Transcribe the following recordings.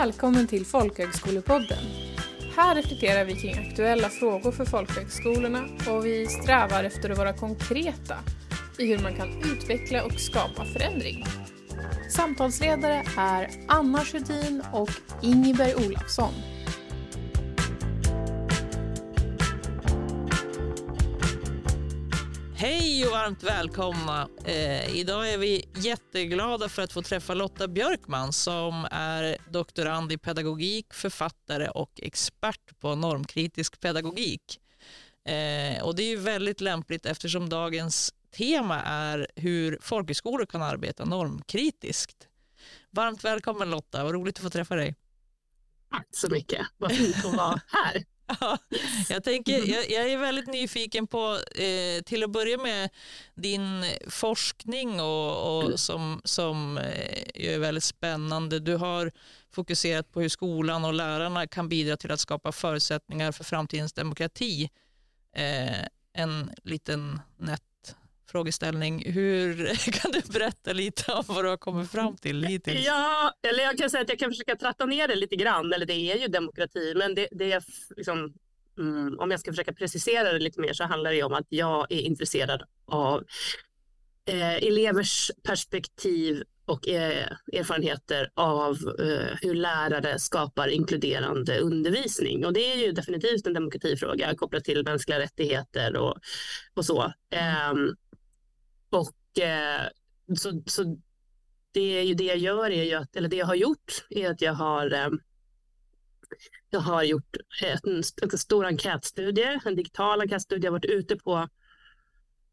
Välkommen till Folkhögskolepodden. Här reflekterar vi kring aktuella frågor för folkhögskolorna och vi strävar efter att vara konkreta i hur man kan utveckla och skapa förändring. Samtalsledare är Anna Sjödin och Ingeberg Olafsson. Hej och varmt välkomna. Eh, idag är vi jätteglada för att få träffa Lotta Björkman som är doktorand i pedagogik, författare och expert på normkritisk pedagogik. Eh, och det är ju väldigt lämpligt eftersom dagens tema är hur folkhögskolor kan arbeta normkritiskt. Varmt välkommen Lotta, vad roligt att få träffa dig. Tack så mycket, vad fint att vara här. Ja, jag, tänker, jag, jag, är väldigt nyfiken på, eh, till att börja med, din forskning och, och mm. som, som eh, är väldigt spännande. Du har fokuserat på hur skolan och lärarna kan bidra till att skapa förutsättningar för framtidens demokrati. Eh, en liten nätt frågeställning. Hur Kan du berätta lite om vad du har kommit fram till hittills? Ja, eller jag kan säga att jag kan försöka tratta ner det lite grann. Eller det är ju demokrati, men det, det är liksom, mm, om jag ska försöka precisera det lite mer så handlar det om att jag är intresserad av eh, elevers perspektiv och eh, erfarenheter av eh, hur lärare skapar inkluderande undervisning. Och det är ju definitivt en demokratifråga kopplat till mänskliga rättigheter och, och så. Mm. Och eh, så, så det är ju det jag gör är ju att, eller det jag har gjort är att jag har eh, jag har gjort en, en stor enkätstudie, en digital enkätstudie. Jag har varit ute på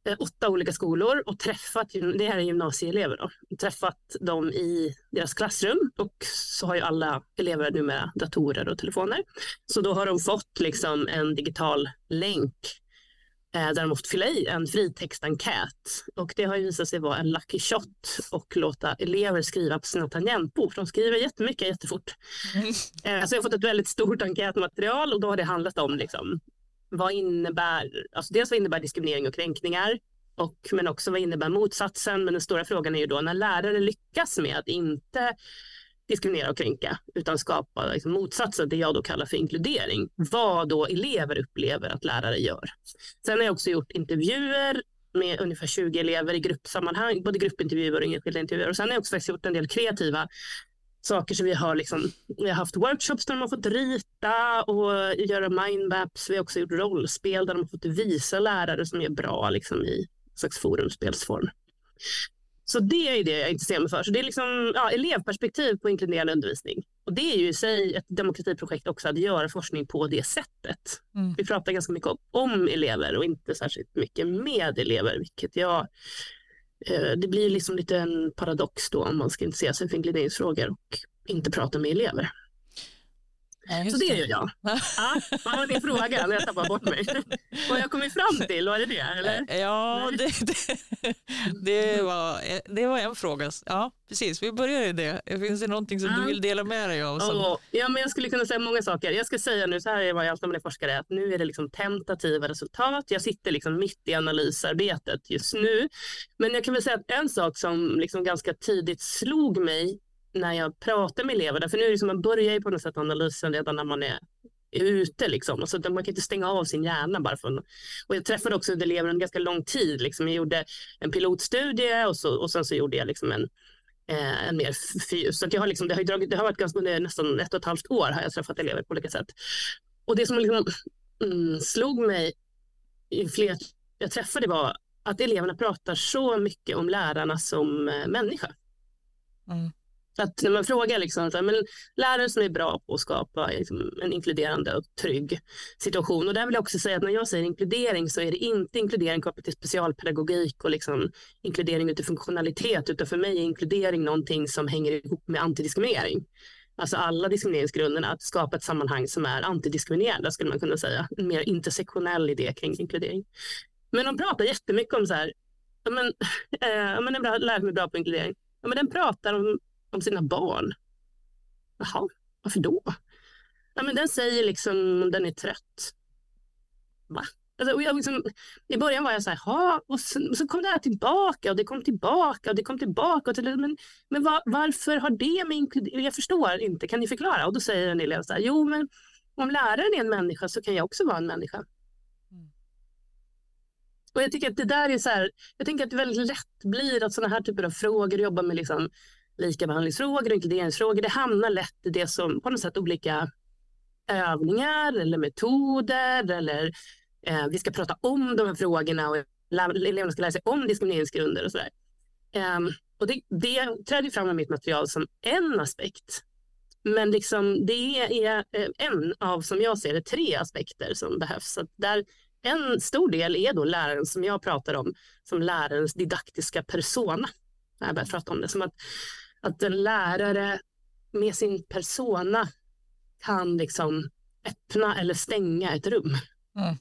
eh, åtta olika skolor och träffat, det här är gymnasieelever då, träffat dem i deras klassrum och så har ju alla elever numera datorer och telefoner. Så då har de fått liksom en digital länk Eh, där de måste fylla i en fritextenkät. Och det har ju visat sig vara en lucky shot och låta elever skriva på sina tangentbord. De skriver jättemycket jättefort. Mm. Så jag har fått ett väldigt stort enkätmaterial och då har det handlat om liksom, vad innebär, alltså dels vad innebär diskriminering och kränkningar, och, men också vad innebär motsatsen. Men den stora frågan är ju då när lärare lyckas med att inte diskriminera och kränka, utan skapa liksom motsatsen, det jag då kallar för inkludering. Vad då elever upplever att lärare gör. Sen har jag också gjort intervjuer med ungefär 20 elever i gruppsammanhang, både gruppintervjuer och enskilda intervjuer. Och sen har jag också faktiskt gjort en del kreativa saker som vi har liksom, vi har haft workshops där de har fått rita och göra mindmaps. Vi har också gjort rollspel där de har fått visa lärare som är bra liksom, i slags forumspelsform. Så det är det jag intresserar mig för. Så det är liksom ja, elevperspektiv på inkluderande undervisning. Och det är ju i sig ett demokratiprojekt också att göra forskning på det sättet. Mm. Vi pratar ganska mycket om elever och inte särskilt mycket med elever, vilket jag eh, det blir liksom lite en paradox då om man ska intressera sig för inkluderingsfrågor och inte prata med elever. Ja, så det gör jag. ja, vad var din fråga när jag tappade bort mig? Vad jag kommit fram till, var det det? Eller? Ja, det, det, det, var, det var en fråga. Ja, precis. Vi börjar i det. Finns det någonting som ja. du vill dela med dig av? Som... Oh, ja, men jag skulle kunna säga många saker. Jag ska säga nu, så här är jag alltid är forskare, att nu är det liksom tentativa resultat. Jag sitter liksom mitt i analysarbetet just nu. Men jag kan väl säga att en sak som liksom ganska tidigt slog mig när jag pratar med eleverna, för nu är det som man börjar ju på något sätt analysen redan när man är ute liksom. Alltså, man kan inte stänga av sin hjärna bara för Och jag träffade också elever under ganska lång tid. Liksom. Jag gjorde en pilotstudie och, så, och sen så gjorde jag liksom en, eh, en mer fys. Så jag har liksom, det, har dragit, det har varit ganska, under nästan ett och ett halvt år har jag träffat elever på olika sätt. Och det som liksom, mm, slog mig i fler jag träffade var att eleverna pratar så mycket om lärarna som eh, människa. Mm. Att när man frågar liksom, så här, men lärare som är bra på att skapa liksom, en inkluderande och trygg situation. Och där vill jag också säga att när jag säger inkludering så är det inte inkludering kopplat till specialpedagogik och liksom, inkludering utifrån funktionalitet, utan för mig är inkludering någonting som hänger ihop med antidiskriminering. Alltså alla diskrimineringsgrunderna, att skapa ett sammanhang som är antidiskriminerande skulle man kunna säga. En mer intersektionell idé kring inkludering. Men de pratar jättemycket om så här, ja men, äh, men en bra, lärare som är bra på inkludering, ja, men den pratar om om sina barn. Jaha, varför då? Ja, men den säger liksom den är trött. Va? Alltså, och jag liksom, I början var jag så här, ha, och så, och så kom det här tillbaka och det kom tillbaka och det kom tillbaka. Och till, men men var, varför har det med Jag förstår inte, kan ni förklara? Och då säger en elev så här, jo men om läraren är en människa så kan jag också vara en människa. Mm. Och jag tycker att det där är så här, jag tänker att det väldigt lätt blir att sådana här typer av frågor, jobba med liksom likabehandlingsfrågor och inkluderingsfrågor, det hamnar lätt i det som på något sätt olika övningar eller metoder eller eh, vi ska prata om de här frågorna och eleverna ska lära sig om diskrimineringsgrunder och sådär. Eh, och det, det träder fram i mitt material som en aspekt. Men liksom, det är eh, en av, som jag ser det, tre aspekter som behövs. Så där en stor del är då läraren som jag pratar om, som lärarens didaktiska persona. Jag börjar prata om det som att, att en lärare med sin persona kan liksom öppna eller stänga ett rum. Mm.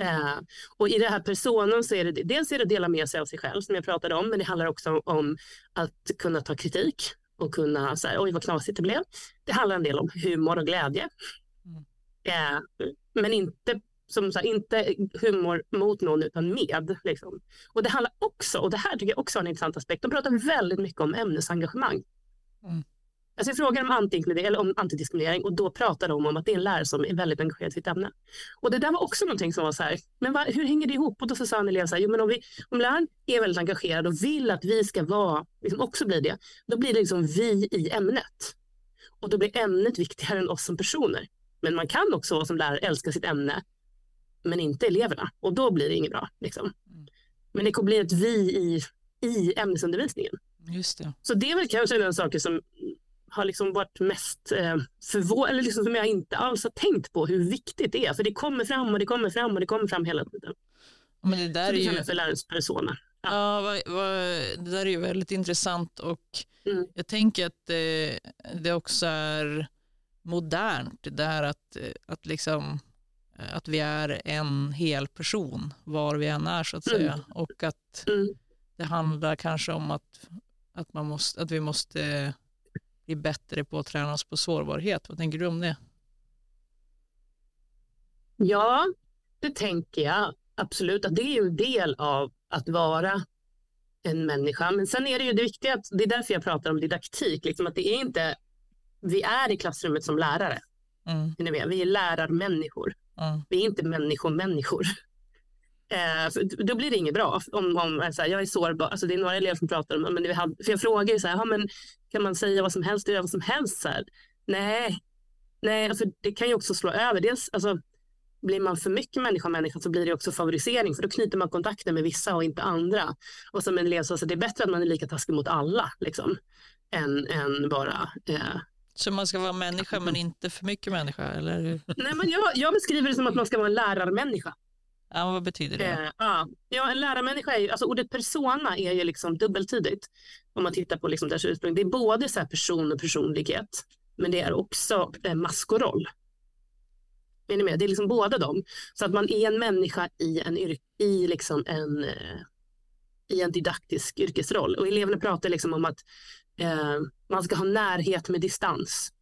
Uh, och i det här personen så är det dels är det att dela med sig av sig själv som jag pratade om, men det handlar också om att kunna ta kritik och kunna säga oj vad knasigt det blev. Det handlar en del om humor och glädje. Mm. Uh, men inte som så här, inte humor mot någon utan med. Liksom. Och det handlar också, och det här tycker jag också är en intressant aspekt, de pratar väldigt mycket om ämnesengagemang. Mm. Alltså jag frågar om, anti eller om antidiskriminering och då pratar de om att det är en lärare som är väldigt engagerad i sitt ämne. Och det där var också någonting som var så här, men va, hur hänger det ihop? Och då så sa en elev så här, jo, men om, vi, om läraren är väldigt engagerad och vill att vi ska vara, liksom också bli det, då blir det liksom vi i ämnet. Och då blir ämnet viktigare än oss som personer. Men man kan också som lärare älska sitt ämne, men inte eleverna. Och då blir det inget bra. Liksom. Mm. Men det kommer bli ett vi i, i ämnesundervisningen. Just det. Så det är väl kanske den saker som har liksom varit mest eh, förvånad, eller liksom som jag inte alls har tänkt på hur viktigt det är. För det kommer fram och det kommer fram och det kommer fram hela tiden. Men det där Så det är ju... för lärarens persona. Ja, ja vad, vad, det där är ju väldigt intressant och mm. jag tänker att det, det också är modernt det där att, att, liksom, att vi är en hel person var vi än är så att säga mm. och att mm. det handlar kanske om att, att, man måste, att vi måste bli bättre på att träna oss på sårbarhet. Vad tänker du om det? Ja, det tänker jag absolut. Att det är ju en del av att vara en människa. Men sen är det ju det viktiga, att, det är därför jag pratar om didaktik, liksom att det är inte, vi är i klassrummet som lärare. Mm. Vi är lärarmänniskor. Mm. Vi är inte människomänniskor. Eh, då blir det inget bra. Om, om eh, så här, jag är sårbar, alltså det är några elever som pratar om men det. För jag frågar så här, men kan man säga vad som helst, och göra vad som helst? Så här? Nej, nej alltså det kan ju också slå över. Dels, alltså, blir man för mycket människa människa så blir det också favorisering för då knyter man kontakter med vissa och inte andra. Och som en elev sa, alltså, det är bättre att man är lika taskig mot alla liksom, än, än bara eh, så man ska vara människa men inte för mycket människa? Eller? Nej, men jag, jag beskriver det som att man ska vara en lärarmänniska. Ja, vad betyder det? Eh, ja. ja, en lärarmänniska är ju, alltså ordet persona är ju liksom dubbeltydigt. Om man tittar på liksom dess ursprung. Det är både så person och personlighet, men det är också eh, maskoroll. Är ni med? Det är liksom båda dem. Så att man är en människa i en, i liksom en, eh, i en didaktisk yrkesroll. Och eleverna pratar liksom om att eh, man ska ha närhet med distans.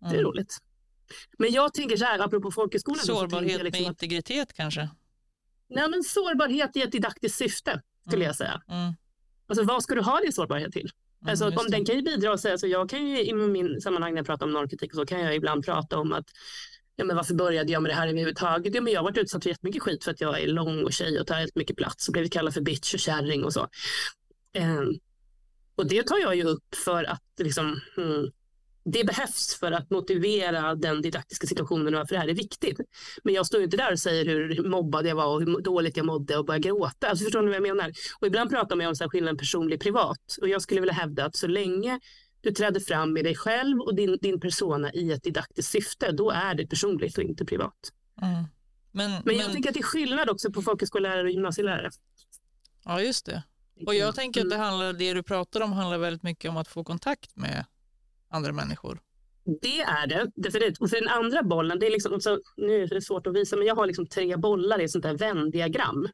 Det är mm. roligt. Men jag tänker så här, apropå folkhögskolan. Sårbarhet liksom med integritet att, kanske? Nej, men sårbarhet i ett didaktiskt syfte skulle mm. jag säga. Mm. Alltså vad ska du ha din sårbarhet till? Mm, alltså, om den kan ju bidra och säga, alltså, jag kan ju i min sammanhang när jag pratar om normkritik och så kan jag ibland prata om att ja, men varför började jag med det här överhuvudtaget? Ja, men jag har varit utsatt för jättemycket skit för att jag är lång och tjej och tar helt mycket plats och blivit kallad för bitch och kärring och så. Um, och det tar jag ju upp för att liksom, hmm, det behövs för att motivera den didaktiska situationen och varför det här är viktigt. Men jag står inte där och säger hur mobbad jag var och hur dåligt jag mådde och börjar gråta. Alltså förstår ni vad jag menar? Och ibland pratar man om så här skillnaden personlig privat och jag skulle vilja hävda att så länge du träder fram med dig själv och din, din persona i ett didaktiskt syfte, då är det personligt och inte privat. Mm. Men, men jag men... tänker att det är skillnad också på folkhögskollärare och gymnasielärare. Ja, just det. Och jag tänker att det, mm. handlar, det du pratar om handlar väldigt mycket om att få kontakt med andra människor? Det är det definitivt. Och den andra bollen, det är liksom, så, nu är det svårt att visa, men jag har liksom tre bollar i ett sånt där vändiagram.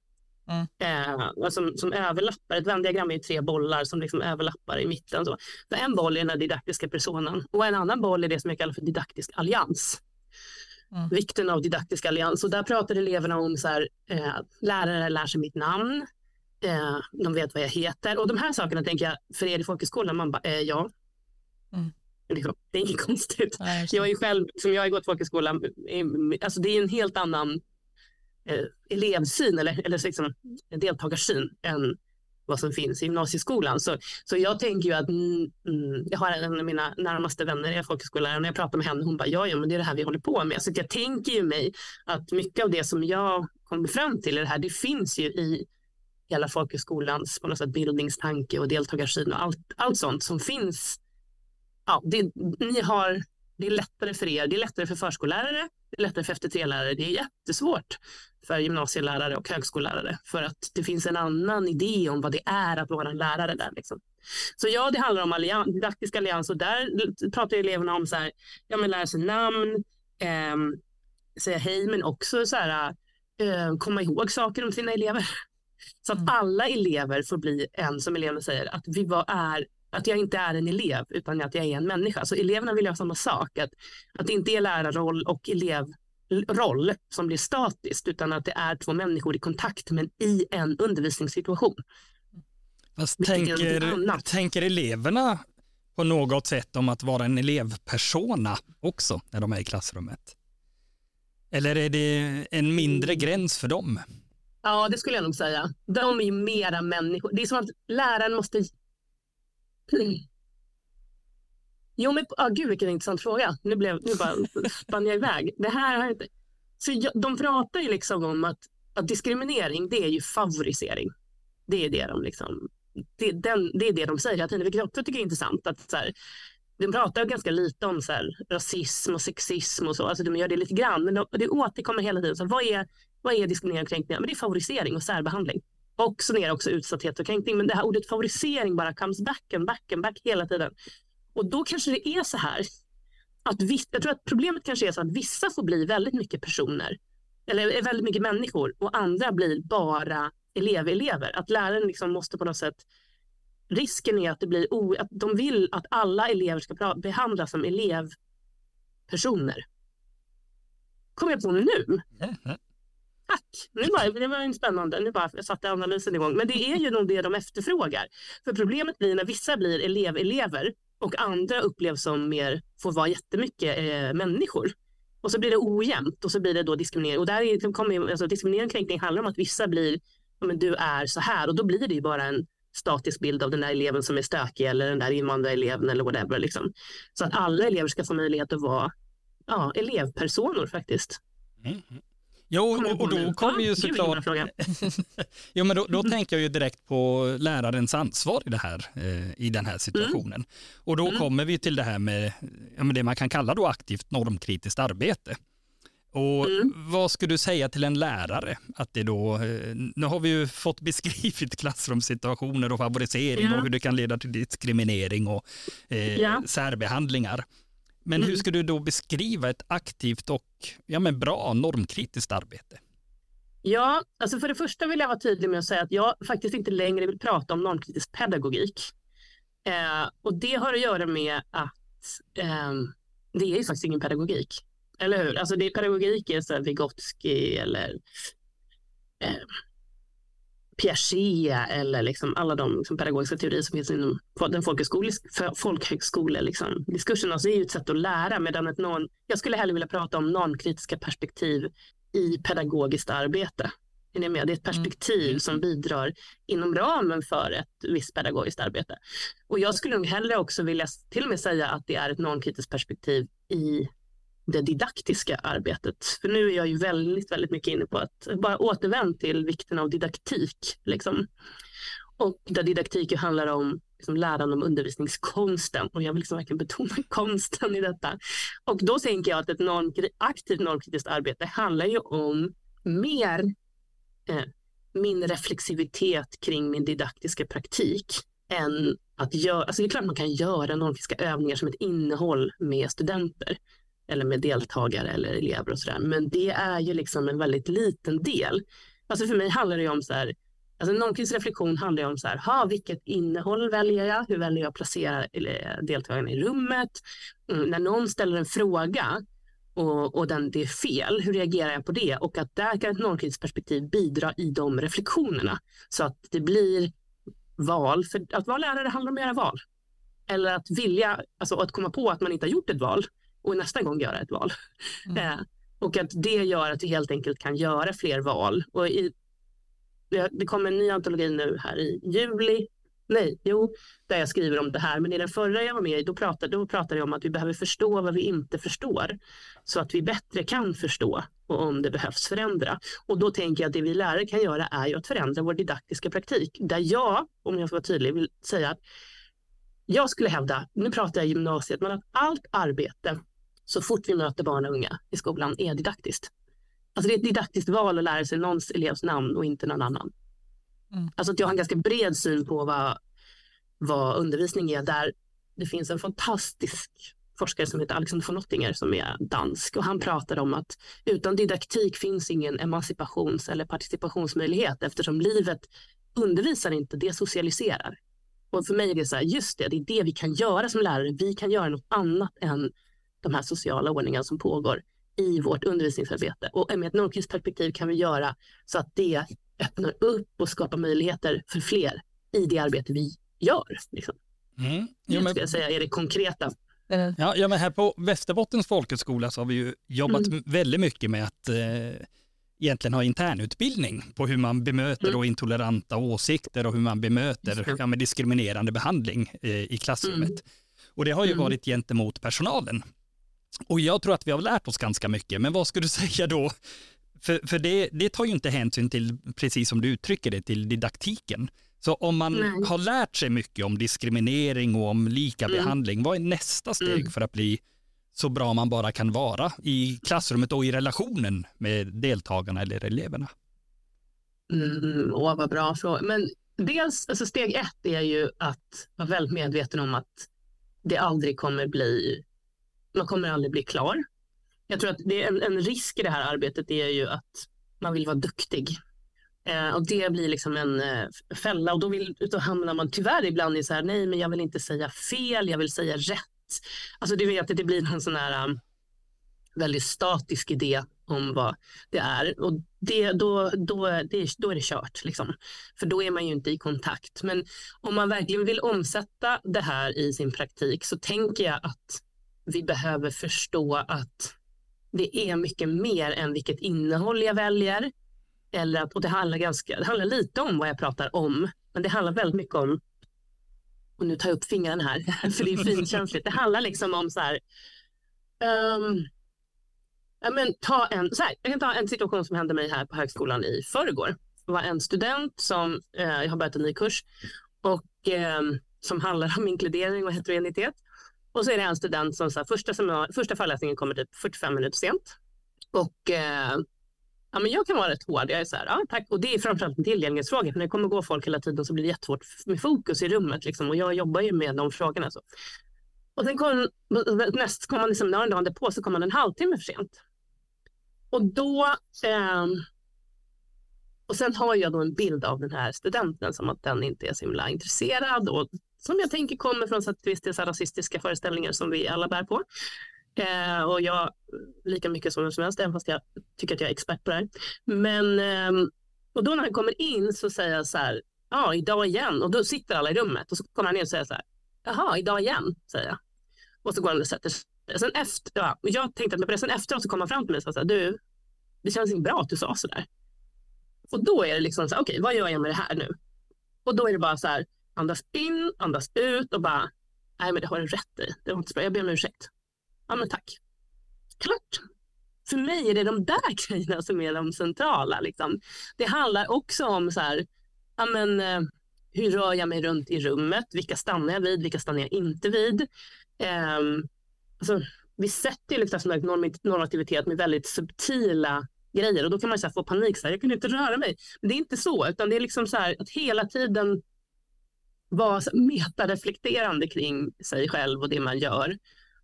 Mm. Eh, som, som överlappar. Ett vändiagram är tre bollar som liksom överlappar i mitten. Så. så en boll är den didaktiska personen och en annan boll är det som jag kallar för didaktisk allians. mm. vikten av didaktisk allians. Och där pratar eleverna om så här, eh, lärare lär sig mitt namn, eh, de vet vad jag heter. Och de här sakerna tänker jag, för er i folkhögskolan, man bara, eh, ja. Mm. Det är inget konstigt. Nej, jag är själv, som jag har gått folkhögskola, eh, alltså det är en helt annan eh, elevsyn eller, eller liksom deltagarsyn än vad som finns i gymnasieskolan. Så, så jag tänker ju att mm, mm jag har en av mina närmaste vänner är folkhögskollärare. När jag pratar med henne, hon bara, ja, ja, men det är det här vi håller på med. Så jag tänker ju mig att mycket av det som jag kommer fram till i det här, det finns ju i hela folkhögskolans på något sätt bildningstanke och deltagarsyn och allt, allt sånt som finns. Ja, det, ni har, det är lättare för er, det är lättare för förskollärare, det är lättare för FT3-lärare, det är jättesvårt för gymnasielärare och högskollärare för att det finns en annan idé om vad det är att vara en lärare där. Liksom. Så ja, det handlar om allian, didaktisk allians och där pratar eleverna om så här, ja, men lära sig namn, eh, säga hej, men också så här, eh, komma ihåg saker om sina elever. Så att mm. alla elever får bli en, som eleverna säger, att, vi var, är, att jag inte är en elev utan att jag är en människa. Så eleverna vill ha samma sak, att, att det inte är lärarroll och elevroll som blir statiskt utan att det är två människor i kontakt men i en undervisningssituation. Fast tänker, tänker eleverna på något sätt om att vara en elevpersona också när de är i klassrummet? Eller är det en mindre mm. gräns för dem? Ja, det skulle jag nog säga. De är ju mera människor. Det är som att läraren måste... Jo, men ah, gud vilken intressant fråga. Nu, blev, nu bara spann jag iväg. Det här har inte... Så jag, de pratar ju liksom om att, att diskriminering, det är ju favorisering. Det är det de liksom... Det, den, det är det de säger hela tiden, vilket jag också tycker är intressant. Att så här, de pratar ganska lite om så här, rasism och sexism och så. Alltså de gör det lite grann, men de, det återkommer hela tiden. Så vad är vad är diskriminering och kränkning? Men det är favorisering och särbehandling. Och så ner också utsatthet och kränkning. Men det här ordet favorisering bara comes back and back and back hela tiden. Och då kanske det är så här att viss, jag tror att problemet kanske är så att vissa får bli väldigt mycket personer eller väldigt mycket människor och andra blir bara elevelever. Att läraren liksom måste på något sätt risken är att det blir o, att de vill att alla elever ska behandlas som elevpersoner. Kommer jag på nu? Mm-hmm. Tack! Nu bara, det var spännande. Nu bara satte analysen igång. Men det är ju nog det de efterfrågar. För problemet blir när vissa blir elevelever och andra upplevs som mer, får vara jättemycket eh, människor. Och så blir det ojämnt och så blir det då diskriminering. Och där är, kommer, alltså, diskriminering och kränkning handlar om att vissa blir, ja, men du är så här och då blir det ju bara en statisk bild av den där eleven som är stökig eller den där invandrareleven eller whatever. Liksom. Så att alla elever ska få möjlighet att vara ja, elevpersoner faktiskt. Mm. mm. Jo, och, då kommer ju såklart... jo, men då, då mm. tänker jag ju direkt på lärarens ansvar i det här, eh, i den här situationen. Mm. Och då mm. kommer vi till det här med, ja, med det man kan kalla då aktivt normkritiskt arbete. Och mm. vad skulle du säga till en lärare? Att det då, eh, nu har vi ju fått beskrivit klassrumssituationer och favorisering ja. och hur det kan leda till diskriminering och eh, ja. särbehandlingar. Men mm. hur ska du då beskriva ett aktivt och ja, men bra normkritiskt arbete? Ja, alltså för det första vill jag vara tydlig med att säga att jag faktiskt inte längre vill prata om normkritisk pedagogik. Eh, och det har att göra med att eh, det är ju faktiskt ingen pedagogik. Eller hur? Alltså det är pedagogik är så här Vygotsky eller eh, Piaget eller liksom alla de liksom pedagogiska teorier som finns inom den folkhögskole liksom. Alltså är ju ett sätt att lära medan ett non, jag skulle hellre vilja prata om normkritiska perspektiv i pedagogiskt arbete. Är ni med? Det är ett mm. perspektiv mm. som bidrar inom ramen för ett visst pedagogiskt arbete. Och jag skulle nog hellre också vilja till och med säga att det är ett normkritiskt perspektiv i det didaktiska arbetet. För nu är jag ju väldigt, väldigt mycket inne på att bara återvända till vikten av didaktik. Liksom. Och där didaktik handlar om liksom, lärande om undervisningskonsten och jag vill liksom verkligen betona konsten i detta. Och då tänker jag att ett norm, aktivt normkritiskt arbete handlar ju om mer eh, min reflexivitet kring min didaktiska praktik än att göra, alltså det är klart man kan göra normkritiska övningar som ett innehåll med studenter eller med deltagare eller elever och sådär. Men det är ju liksom en väldigt liten del. Alltså för mig handlar det om så här, alltså normkritisk reflektion handlar om så här, ha, vilket innehåll väljer jag? Hur väljer jag att placera deltagarna i rummet? Mm, när någon ställer en fråga och, och den, det är fel, hur reagerar jag på det? Och att där kan ett normkritiskt perspektiv bidra i de reflektionerna så att det blir val. För att vara lärare handlar om att göra val. Eller att vilja, alltså att komma på att man inte har gjort ett val och nästa gång göra ett val. Mm. Eh, och att det gör att vi helt enkelt kan göra fler val. Och i, det kommer en ny antologi nu här i juli Nej, jo, där jag skriver om det här. Men i den förra jag var med i, då pratade, då pratade jag om att vi behöver förstå vad vi inte förstår. Så att vi bättre kan förstå och om det behövs förändra. Och då tänker jag att det vi lärare kan göra är ju att förändra vår didaktiska praktik. Där jag, om jag får vara tydlig, vill säga att jag skulle hävda, nu pratar jag gymnasiet, men att allt arbete så fort vi möter barn och unga i skolan är didaktiskt. Alltså det är ett didaktiskt val att lära sig någons elevs namn och inte någon annan. Mm. Alltså att jag har en ganska bred syn på vad, vad undervisning är där det finns en fantastisk forskare som heter Alexander von Nottinger som är dansk och han pratar om att utan didaktik finns ingen emancipations eller participationsmöjlighet eftersom livet undervisar inte, det socialiserar. Och för mig är det så här, just det, det är det vi kan göra som lärare. Vi kan göra något annat än de här sociala ordningarna som pågår i vårt undervisningsarbete. Och med ett normkritiskt perspektiv kan vi göra så att det öppnar upp och skapar möjligheter för fler i det arbete vi gör. Liksom. Mm. Jo, men... Det jag säga är det konkreta. Ja, ja, men här på Västerbottens folkhögskola så har vi ju jobbat mm. väldigt mycket med att eh, egentligen ha internutbildning på hur man bemöter mm. intoleranta åsikter och hur man bemöter ja, med diskriminerande behandling eh, i klassrummet. Mm. Och det har ju mm. varit gentemot personalen. Och jag tror att vi har lärt oss ganska mycket, men vad skulle du säga då för, för det, det tar ju inte hänsyn till, precis som du uttrycker det, till didaktiken. Så om man Nej. har lärt sig mycket om diskriminering och om lika mm. vad är nästa steg mm. för att bli så bra man bara kan vara i klassrummet och i relationen med deltagarna eller eleverna? Mm, åh, vad bra fråga. Men dels, alltså steg ett är ju att vara väldigt medveten om att det aldrig kommer bli, man kommer aldrig bli klar jag tror att det är en, en, risk i det här arbetet är ju att man vill vara duktig. Eh, och det blir liksom en eh, fälla och då, vill, då hamnar man tyvärr ibland i så här, nej men jag vill inte säga fel, jag vill säga rätt. Alltså du vet att det blir en sån här um, väldigt statisk idé om vad det är. Och det, då, då, det, då är det kört. Liksom. För då är man ju inte i kontakt. Men om man verkligen vill omsätta det här i sin praktik så tänker jag att vi behöver förstå att det är mycket mer än vilket innehåll jag väljer. Eller att, och det handlar, ganska, det handlar lite om vad jag pratar om, men det handlar väldigt mycket om, och nu tar jag upp fingrarna här, för det är finkänsligt, det handlar liksom om så här, um, ja, men ta en, så här, jag kan ta en situation som hände mig här på högskolan i förrgår. Det var en student som, eh, jag har börjat en ny kurs, och eh, som handlar om inkludering och heterogenitet. Och så är det en student som så här, första, första föreläsningen kommer typ 45 minuter sent. Och eh, ja, men jag kan vara rätt hård. Jag är så här, ja, tack. Och det är framförallt en tillgänglighetsfråga. För när det kommer gå folk hela tiden så blir det jättesvårt med fokus i rummet. Liksom. Och jag jobbar ju med de frågorna. Så. Och sen kom, näst kommande man dagen på så kom man en halvtimme för sent. Och då eh, och sen har jag då en bild av den här studenten som att den inte är så himla intresserad och som jag tänker kommer från statistiska rasistiska föreställningar som vi alla bär på. Eh, och jag lika mycket som vem som helst, även fast jag tycker att jag är expert på det här. Men, eh, och då när han kommer in så säger jag så här, ja, idag igen. Och då sitter alla i rummet och så kommer han in och säger så här, jaha, idag igen, säger jag. Och så går han och sätter sig. Sen efter, ja, jag tänkte att med sen efteråt så kom han fram till mig och sa, du, det känns inte bra att du sa så där. Och då är det liksom så okej, okay, vad gör jag med det här nu? Och då är det bara så här, Andas in, andas ut och bara, nej men det har du rätt i. Det var inte så bra, jag ber om ursäkt. Ja men tack. Klart. För mig är det de där grejerna som är de centrala. Liksom. Det handlar också om så här, ja men eh, hur rör jag mig runt i rummet? Vilka stannar jag vid? Vilka stannar jag inte vid? Um, alltså, vi sätter liksom normativitet med väldigt subtila grejer och då kan man så få panik. Så här, jag kan inte röra mig. Men det är inte så, utan det är liksom så här att hela tiden vara metareflekterande kring sig själv och det man gör.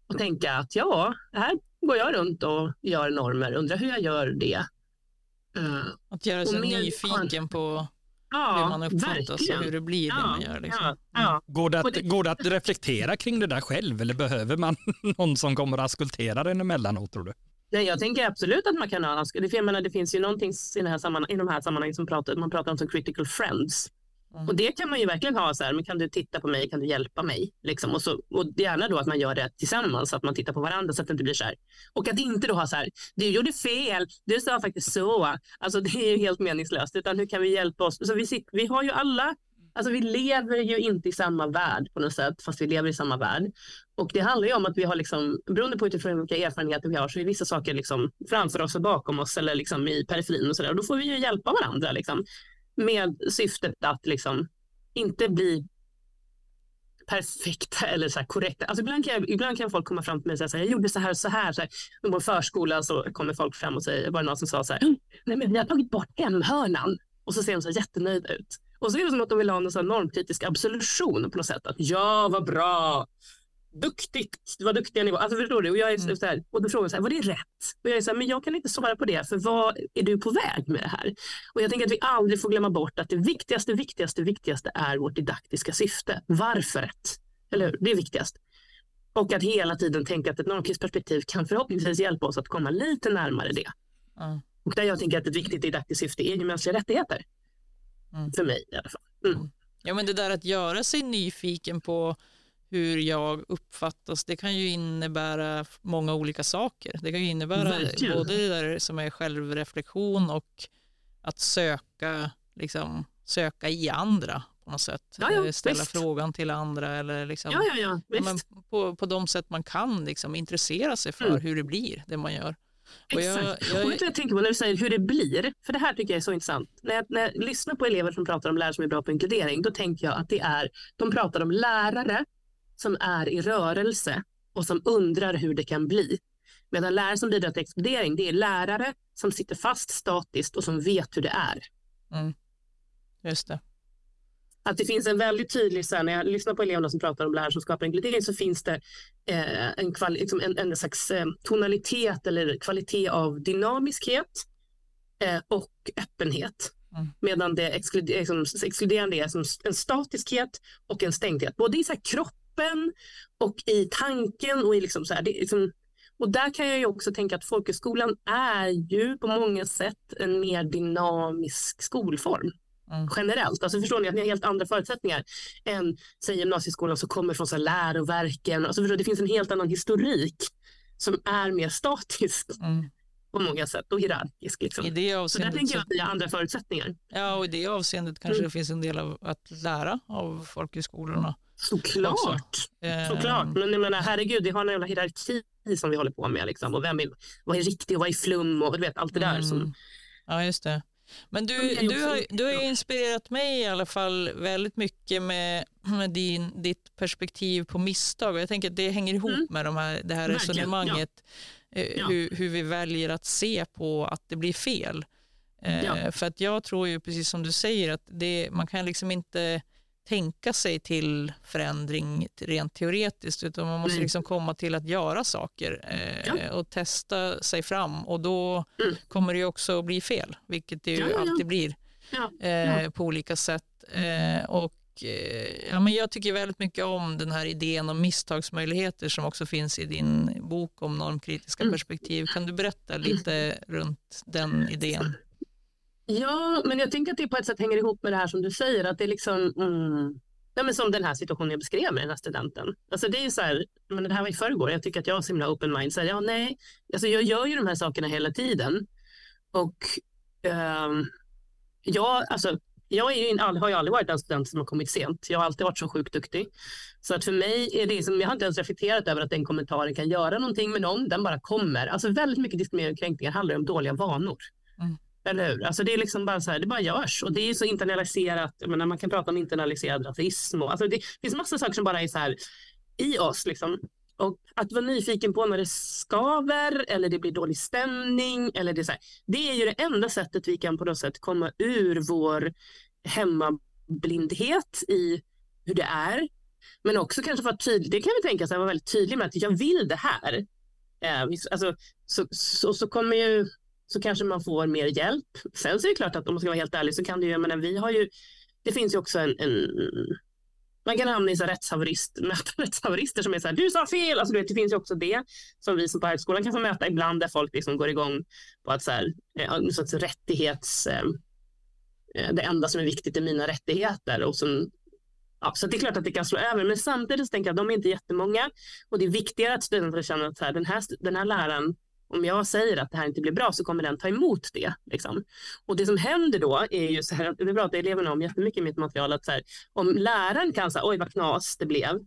Och tänka att ja, här går jag runt och gör normer, undrar hur jag gör det. Uh, att göra sig nyfiken på ja, hur man uppfattas och hur det blir ja, det man gör. Liksom. Ja, ja. Mm. Går, det att, går det att reflektera kring det där själv eller behöver man någon som kommer och askulterar en emellanåt tror du? Nej, jag tänker absolut att man kan ha, jag menar, det finns ju någonting i, den här i de här sammanhangen som pratar, man pratar om som critical friends. Mm. Och det kan man ju verkligen ha så här, men kan du titta på mig, kan du hjälpa mig? Liksom. Och, så, och gärna då att man gör det tillsammans, så att man tittar på varandra så att det inte blir så här. Och att inte då ha så här, du gjorde fel, du sa faktiskt så. Alltså det är ju helt meningslöst, utan hur kan vi hjälpa oss? Så vi, sitter, vi har ju alla Alltså vi lever ju inte i samma värld på något sätt, fast vi lever i samma värld. Och det handlar ju om att vi har, liksom, beroende på utifrån vilka erfarenheter vi har, så är vissa saker liksom framför oss och bakom oss eller liksom i periferin och sådär. Då får vi ju hjälpa varandra liksom, med syftet att liksom inte bli perfekta eller så korrekta. Alltså ibland, kan jag, ibland kan folk komma fram till mig och säga så här, jag gjorde så här och så här. Så här. På förskolan så kommer folk fram och säger, var det någon som sa så här, mm, nej men vi har tagit bort hemhörnan. Och så ser de så jättenöjda ut. Och så är det som att de vill ha en normkritisk absolution på något sätt. Att ja, vad bra, duktigt, var duktiga nivåer. Alltså förstår du? Och, jag är mm. så här, och då frågar så här, var det rätt? Och jag är så här, men jag kan inte svara på det, för vad är du på väg med det här? Och jag tänker att vi aldrig får glömma bort att det viktigaste, viktigaste, viktigaste är vårt didaktiska syfte. Varför? Eller hur? Det är viktigast. Och att hela tiden tänka att ett normkritiskt perspektiv kan förhoppningsvis hjälpa oss att komma lite närmare det. Mm. Och där jag tänker att ett viktigt didaktiskt syfte är ju mänskliga rättigheter. Mm. För mig i alla fall. Mm. Ja, men det där att göra sig nyfiken på hur jag uppfattas, det kan ju innebära många olika saker. Det kan ju innebära Verkligen. både det där som är självreflektion och att söka, liksom, söka i andra på något sätt. Ja, ja, Ställa visst. frågan till andra eller liksom, ja, på, på de sätt man kan liksom, intressera sig för mm. hur det blir, det man gör. Och jag, jag... Och vet jag tänker på när du säger hur det blir? För det här tycker jag är så intressant. När jag, när jag lyssnar på elever som pratar om lärare som är bra på inkludering, då tänker jag att det är, de pratar om lärare som är i rörelse och som undrar hur det kan bli. Medan lärare som bidrar till exkludering, det är lärare som sitter fast statiskt och som vet hur det är. Mm. Just det att det finns en väldigt tydlig, så här, när jag lyssnar på eleverna som pratar om lärare som skapar inkludering så finns det eh, en, kvali, liksom en, en slags eh, tonalitet eller kvalitet av dynamiskhet eh, och öppenhet. Mm. Medan det exkluder, liksom, exkluderande är som en statiskhet och en stängdhet. Både i så här, kroppen och i tanken och i liksom så här, liksom, och där kan jag ju också tänka att folkhögskolan är ju på många sätt en mer dynamisk skolform. Mm. Generellt. Alltså förstår ni att ni har helt andra förutsättningar än säg gymnasieskolan som kommer från så läroverken. Alltså förstår, det finns en helt annan historik som är mer statisk. Mm. på många sätt och hierarkisk. Liksom. I det så där tänker jag att vi har andra förutsättningar. Ja, och i det avseendet kanske mm. det finns en del av att lära av folkhögskolorna. Såklart. Eh. Såklart. Men jag menar, herregud, vi har en jävla hierarki som vi håller på med. Liksom. Och vem är, vad är riktigt och vad är flum och du vet, allt det där. Som... Mm. Ja, just det. Men du, du, har, du har inspirerat mig i alla fall väldigt mycket med, med din, ditt perspektiv på misstag. Och jag tänker att det hänger ihop mm. med de här, det här resonemanget. Ja. Eh, ja. Hur, hur vi väljer att se på att det blir fel. Eh, ja. För att jag tror ju, precis som du säger, att det, man kan liksom inte tänka sig till förändring rent teoretiskt utan man måste liksom komma till att göra saker eh, ja. och testa sig fram och då mm. kommer det också att bli fel, vilket det ju ja, ja, alltid blir eh, på olika sätt. Eh, och eh, ja, men jag tycker väldigt mycket om den här idén om misstagsmöjligheter som också finns i din bok om normkritiska mm. perspektiv. Kan du berätta lite runt den idén? Ja, men jag tänker att det på ett sätt hänger ihop med det här som du säger, att det är liksom mm, ja, men som den här situationen jag beskrev med den här studenten. Alltså det är ju så här, men det här var i förrgår, jag tycker att jag har så himla open mind. Så här, ja, nej, alltså jag gör ju de här sakerna hela tiden. Och um, jag, alltså, jag är ju, har ju aldrig varit en student som har kommit sent. Jag har alltid varit så sjukt duktig. Så att för mig är det som, jag har inte ens reflekterat över att den kommentaren kan göra någonting med någon. Den bara kommer. Alltså väldigt mycket diskriminering och kränkningar handlar om dåliga vanor. Eller hur? Alltså det är liksom bara så här, det bara görs. Och det är så internaliserat, jag menar, man kan prata om internaliserad rasism. Och, alltså det finns massa saker som bara är så här i oss. Liksom. Och att vara nyfiken på när det skaver eller det blir dålig stämning. Eller det, är så här, det är ju det enda sättet vi kan på något sätt komma ur vår hemmablindhet i hur det är. Men också kanske vara tydlig, det kan vi tänka sig, vara väldigt tydlig med att jag vill det här. Eh, alltså, så, så, så kommer ju så kanske man får mer hjälp. Sen så är det klart att om man ska vara helt ärlig så kan det ju, jag menar, vi har ju, det finns ju också en, en man kan hamna i så rättshaverist, möta rättshaverister som är så här, du sa fel. Alltså, vet, det finns ju också det som vi som på högskolan kan få möta ibland där folk liksom går igång på att så här, eh, en sorts rättighets... Eh, eh, det enda som är viktigt är mina rättigheter. Och sen, ja, så det är klart att det kan slå över, men samtidigt tänker jag att de är inte jättemånga och det är viktigare att studenterna känner att så här, den, här, den här läraren om jag säger att det här inte blir bra så kommer den ta emot det. Liksom. Och det som händer då är ju så här, det pratar eleverna om jättemycket i mitt material, att så här, om läraren kan säga oj vad knas det blev,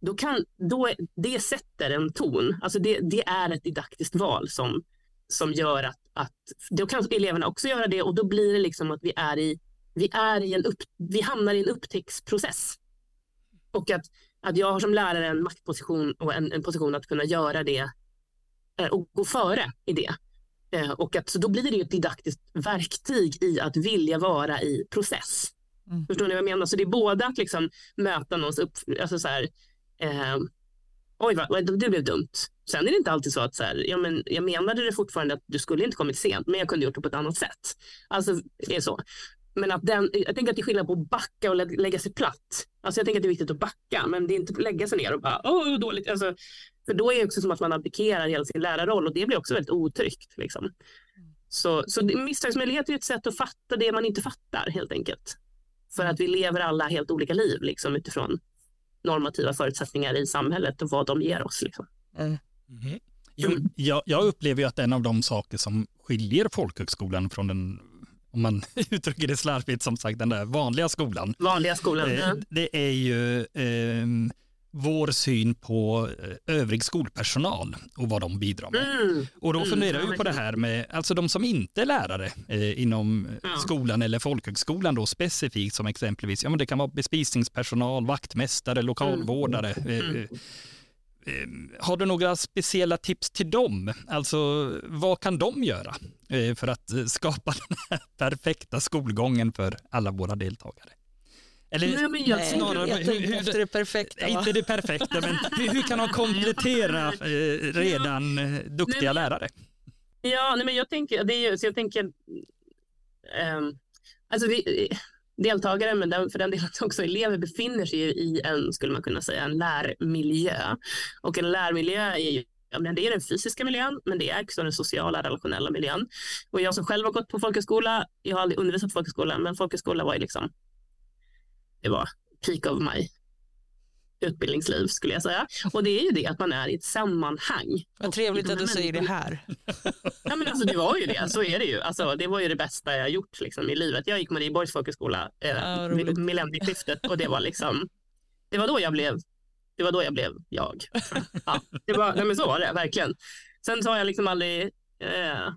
då kan, då, det sätter en ton. Alltså det, det är ett didaktiskt val som, som gör att, att då kan eleverna också göra det och då blir det liksom att vi är i, vi är i en upp, vi hamnar i en upptäcktsprocess. Och att, att jag har som lärare en maktposition och en, en position att kunna göra det och gå före i det. Eh, och att, så då blir det ett didaktiskt verktyg i att vilja vara i process. Mm. Förstår ni vad jag menar? Så det är både att liksom möta någons upp... Alltså så här, eh, Oj, vad, det blev dumt. Sen är det inte alltid så att så här, ja, men jag menade det fortfarande att du skulle inte kommit sent, men jag kunde gjort det på ett annat sätt. Alltså, det är så. Men att den, jag tänker att det är skillnad på att backa och lägga sig platt. Alltså jag tänker att det är viktigt att backa, men det är inte att lägga sig ner och bara, åh, dåligt. Alltså, för då är det också som att man abdikerar hela sin lärarroll och det blir också väldigt otryggt. Liksom. Så, så misstagsmöjlighet är ett sätt att fatta det man inte fattar helt enkelt. För att vi lever alla helt olika liv liksom, utifrån normativa förutsättningar i samhället och vad de ger oss. Liksom. Mm. Mm. Jo, jag, jag, upplever ju att en av de saker som skiljer folkhögskolan från den om man uttrycker det slarvigt, som sagt den där vanliga skolan. Vanliga skolan. Eh, det är ju eh, vår syn på eh, övrig skolpersonal och vad de bidrar med. Mm. Och då mm, funderar vi på det här med, alltså de som inte är lärare eh, inom ja. skolan eller folkhögskolan då specifikt som exempelvis, ja men det kan vara bespisningspersonal, vaktmästare, lokalvårdare. Mm. Eh, eh, har du några speciella tips till dem? Alltså vad kan de göra eh, för att skapa den här perfekta skolgången för alla våra deltagare? Eller nej, men jag, snarare, jag hur, hur, efter det perfekta. Inte det perfekta, men hur, hur kan de komplettera eh, redan eh, duktiga nej, lärare? Ja, nej, men jag tänker, det är, så jag tänker, um, alltså vi, deltagare, men den, för den delen också elever, befinner sig i en, skulle man kunna säga, en lärmiljö. Och en lärmiljö är ju Ja, men det är den fysiska miljön, men det är också den sociala, relationella miljön. Och jag som själv har gått på folkhögskola, jag har aldrig undervisat på folkhögskola, men folkhögskola var ju liksom det var peak of my utbildningsliv skulle jag säga. Och det är ju det att man är i ett sammanhang. Vad trevligt att du säger det här. ja, men alltså, det var ju det, så är det ju. Alltså, det var ju det bästa jag gjort liksom, i livet. Jag gick Marieborgs folkhögskola eh, ja, millennieskiftet och det var liksom, det var då jag blev, det var då jag blev jag. Ja, det var, nej, men så var det verkligen. Sen så har jag liksom aldrig eh,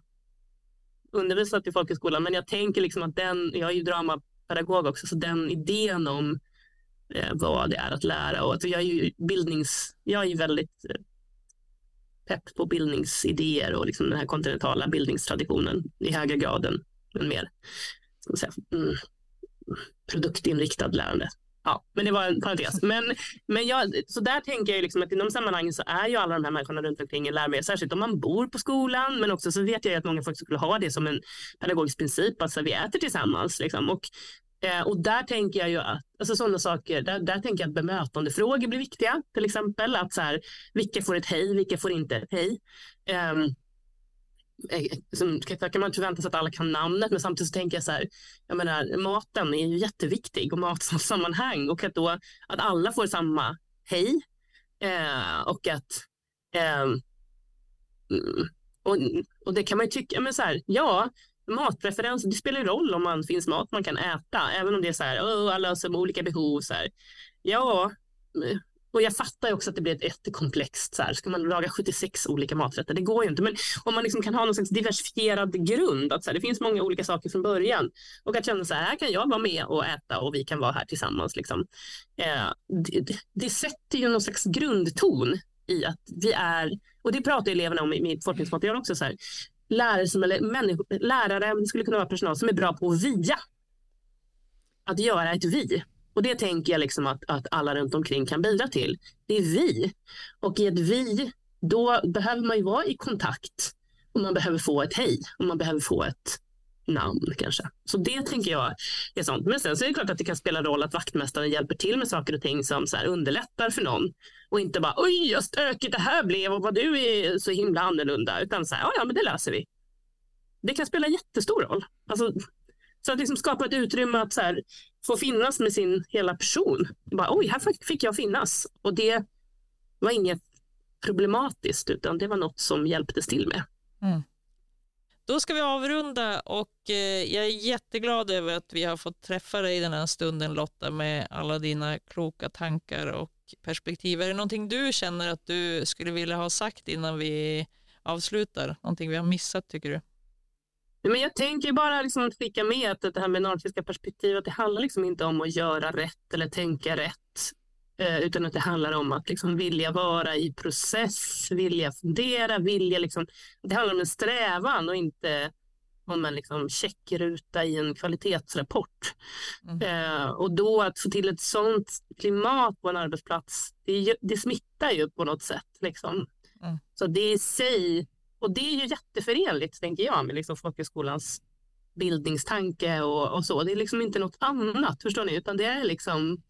undervisat i folkhögskolan, men jag tänker liksom att den, jag är ju drama pedagog också, så den idén om Eh, vad det är att lära och att jag är ju bildnings, jag är väldigt eh, pepp på bildningsidéer och liksom den här kontinentala bildningstraditionen i högre grad än, än mer ska säga, mm, produktinriktad lärande. Ja, men det var en parentes. Men, men jag, så där tänker jag liksom att i de sammanhangen så är ju alla de här människorna runt omkring en lärare, särskilt om man bor på skolan, men också så vet jag att många folk skulle ha det som en pedagogisk princip, alltså vi äter tillsammans. Liksom. Och, eh, och där tänker jag ju att, alltså sådana saker, där, där tänker jag att bemötandefrågor blir viktiga, till exempel att så här, vilka får ett hej, vilka får inte ett hej. Ehm, eh, som, kan man förvänta sig att alla kan namnet, men samtidigt så tänker jag så här, jag menar, maten är ju jätteviktig och matsammanhang och att då att alla får samma hej eh, och att eh, och, och det kan man ju tycka, men så här, ja, matpreferenser, det spelar ju roll om man finns mat man kan äta, även om det är så här, oh, alla har olika behov, så här. Ja, eh, och jag fattar också att det blir ett jättekomplext. Så här. Ska man laga 76 olika maträtter? Det går ju inte. Men om man liksom kan ha någon slags diversifierad grund. Att så här, det finns många olika saker från början. Och att känna så här, här kan jag vara med och äta och vi kan vara här tillsammans. Liksom. Eh, det, det, det sätter ju någon slags grundton i att vi är, och det pratar eleverna om i mitt forskningsmaterial också, så här, lärare, som, eller människor, lärare, det skulle kunna vara personal som är bra på att via. Att göra ett vi. Och det tänker jag liksom att, att alla runt omkring kan bidra till. Det är vi. Och i ett vi, då behöver man ju vara i kontakt. Och man behöver få ett hej och man behöver få ett namn kanske. Så det tänker jag är sånt. Men sen så är det klart att det kan spela roll att vaktmästaren hjälper till med saker och ting som så här underlättar för någon och inte bara oj, vad stökigt det här blev och vad du är så himla annorlunda, utan så här, ja, ja, men det löser vi. Det kan spela jättestor roll. Alltså, så att liksom skapa ett utrymme att så här, få finnas med sin hela person. Bara, oj, här fick jag finnas. Och det var inget problematiskt, utan det var något som hjälptes till med. Mm. Då ska vi avrunda och eh, jag är jätteglad över att vi har fått träffa dig den här stunden Lotta med alla dina kloka tankar och perspektiv. Är det någonting du känner att du skulle vilja ha sagt innan vi avslutar? Någonting vi har missat tycker du? Men jag tänker bara liksom att skicka med att det här med nordiska perspektivet, det handlar liksom inte om att göra rätt eller tänka rätt, utan att det handlar om att liksom vilja vara i process, vilja fundera, vilja liksom, det handlar om en strävan och inte om en liksom checkruta i en kvalitetsrapport. Mm. Eh, och då att få till ett sånt klimat på en arbetsplats, det, det smittar ju på något sätt. Liksom. Mm. Så det i sig och det är ju jätteförenligt, tänker jag, med liksom folkhögskolans bildningstanke och, och, så. Det är liksom inte något annat, förstår ni, utan det är liksom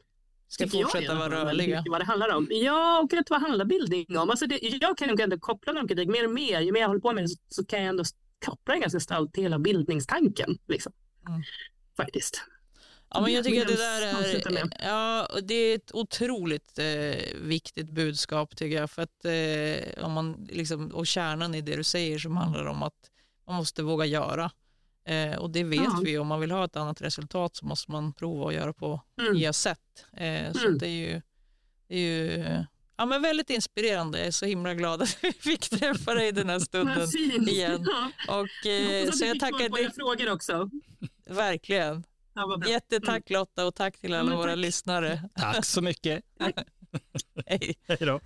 Ska fortsätta jag, vara rörliga. Vad det handlar om. Ja, och vet vad handlar bildning om? Alltså det, jag kan nog ändå koppla normkritik mer och mer. Ju mer jag håller på med det så, så kan jag ändå koppla det ganska starkt till hela bildningstanken. Liksom. Mm. Faktiskt. Ja, men jag tycker att det där är, ja, det är ett otroligt eh, viktigt budskap tycker jag. För att, eh, om man liksom, och kärnan i det du säger som handlar om att man måste våga göra. Eh, och det vet ja. vi, om man vill ha ett annat resultat så måste man prova att göra på mm. nya sätt. Eh, så mm. det är ju, det är ju ja, men väldigt inspirerande. Jag är så himla glad att vi fick träffa dig den här stunden igen. Och, eh, så jag tackar dig. frågor också. Verkligen. Ja, Jättetack Lotta och tack till alla våra tack. lyssnare. Tack så mycket. Hej. Hej då.